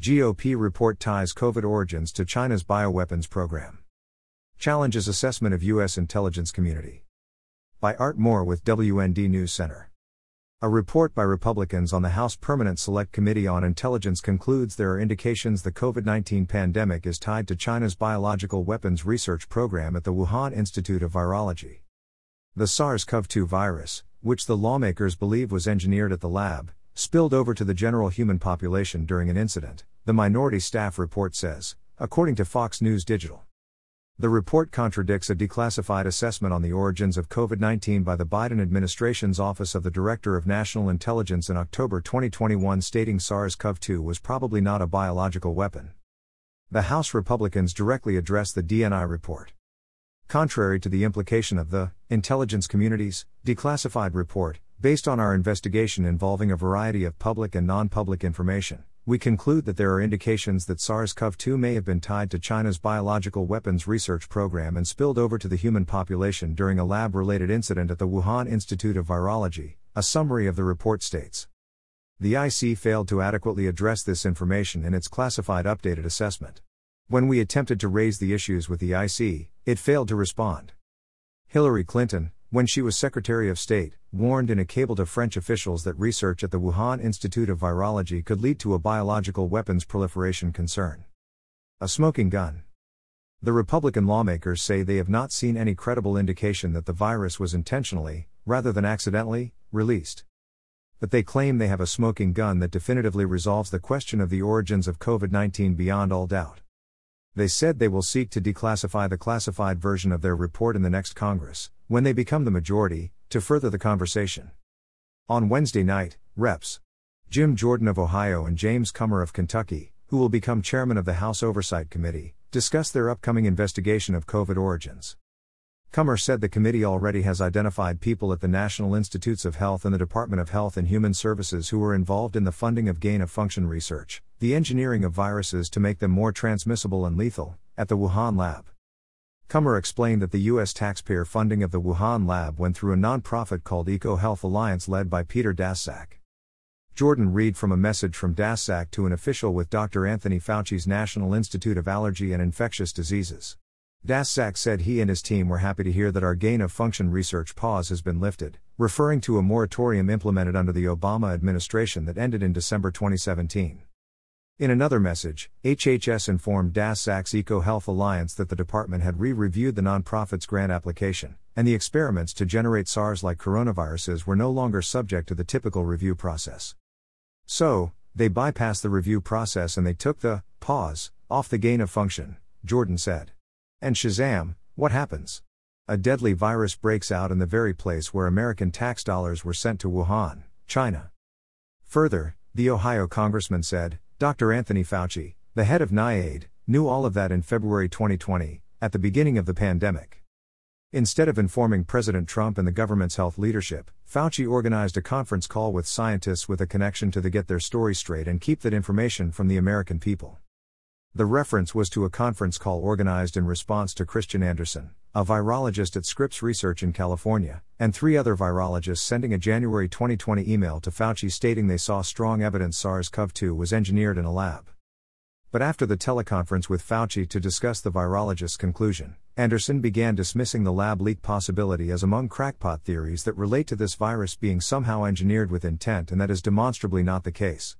GOP report ties COVID origins to China's bioweapons program. Challenges assessment of U.S. intelligence community. By Art Moore with WND News Center. A report by Republicans on the House Permanent Select Committee on Intelligence concludes there are indications the COVID 19 pandemic is tied to China's biological weapons research program at the Wuhan Institute of Virology. The SARS CoV 2 virus, which the lawmakers believe was engineered at the lab, spilled over to the general human population during an incident the minority staff report says, according to Fox News Digital. The report contradicts a declassified assessment on the origins of COVID 19 by the Biden administration's Office of the Director of National Intelligence in October 2021, stating SARS CoV 2 was probably not a biological weapon. The House Republicans directly addressed the DNI report. Contrary to the implication of the intelligence community's declassified report, based on our investigation involving a variety of public and non public information, we conclude that there are indications that SARS CoV 2 may have been tied to China's biological weapons research program and spilled over to the human population during a lab related incident at the Wuhan Institute of Virology, a summary of the report states. The IC failed to adequately address this information in its classified updated assessment. When we attempted to raise the issues with the IC, it failed to respond. Hillary Clinton, when she was Secretary of State, warned in a cable to French officials that research at the Wuhan Institute of Virology could lead to a biological weapons proliferation concern. A smoking gun. The Republican lawmakers say they have not seen any credible indication that the virus was intentionally, rather than accidentally, released. But they claim they have a smoking gun that definitively resolves the question of the origins of COVID 19 beyond all doubt. They said they will seek to declassify the classified version of their report in the next Congress, when they become the majority, to further the conversation. On Wednesday night, Reps. Jim Jordan of Ohio and James Comer of Kentucky, who will become chairman of the House Oversight Committee, discussed their upcoming investigation of COVID origins. Comer said the committee already has identified people at the National Institutes of Health and the Department of Health and Human Services who were involved in the funding of gain of function research, the engineering of viruses to make them more transmissible and lethal, at the Wuhan lab. Comer explained that the U.S. taxpayer funding of the Wuhan lab went through a nonprofit called Eco Health Alliance led by Peter Daszak. Jordan read from a message from Daszak to an official with Dr. Anthony Fauci's National Institute of Allergy and Infectious Diseases. Daszak said he and his team were happy to hear that our gain of function research pause has been lifted, referring to a moratorium implemented under the Obama administration that ended in December 2017. In another message, HHS informed Daszak's Eco Health Alliance that the department had re reviewed the nonprofit's grant application, and the experiments to generate SARS like coronaviruses were no longer subject to the typical review process. So, they bypassed the review process and they took the pause off the gain of function, Jordan said. And Shazam, what happens? A deadly virus breaks out in the very place where American tax dollars were sent to Wuhan, China. Further, the Ohio congressman said, Dr. Anthony Fauci, the head of NIAID, knew all of that in February 2020, at the beginning of the pandemic. Instead of informing President Trump and the government's health leadership, Fauci organized a conference call with scientists with a connection to the Get Their Story Straight and keep that information from the American people. The reference was to a conference call organized in response to Kristian Andersen, a virologist at Scripps Research in California, and three other virologists sending a January 2020 email to Fauci stating they saw strong evidence SARS CoV 2 was engineered in a lab. But after the teleconference with Fauci to discuss the virologist's conclusion, Andersen began dismissing the lab leak possibility as among crackpot theories that relate to this virus being somehow engineered with intent and that is demonstrably not the case.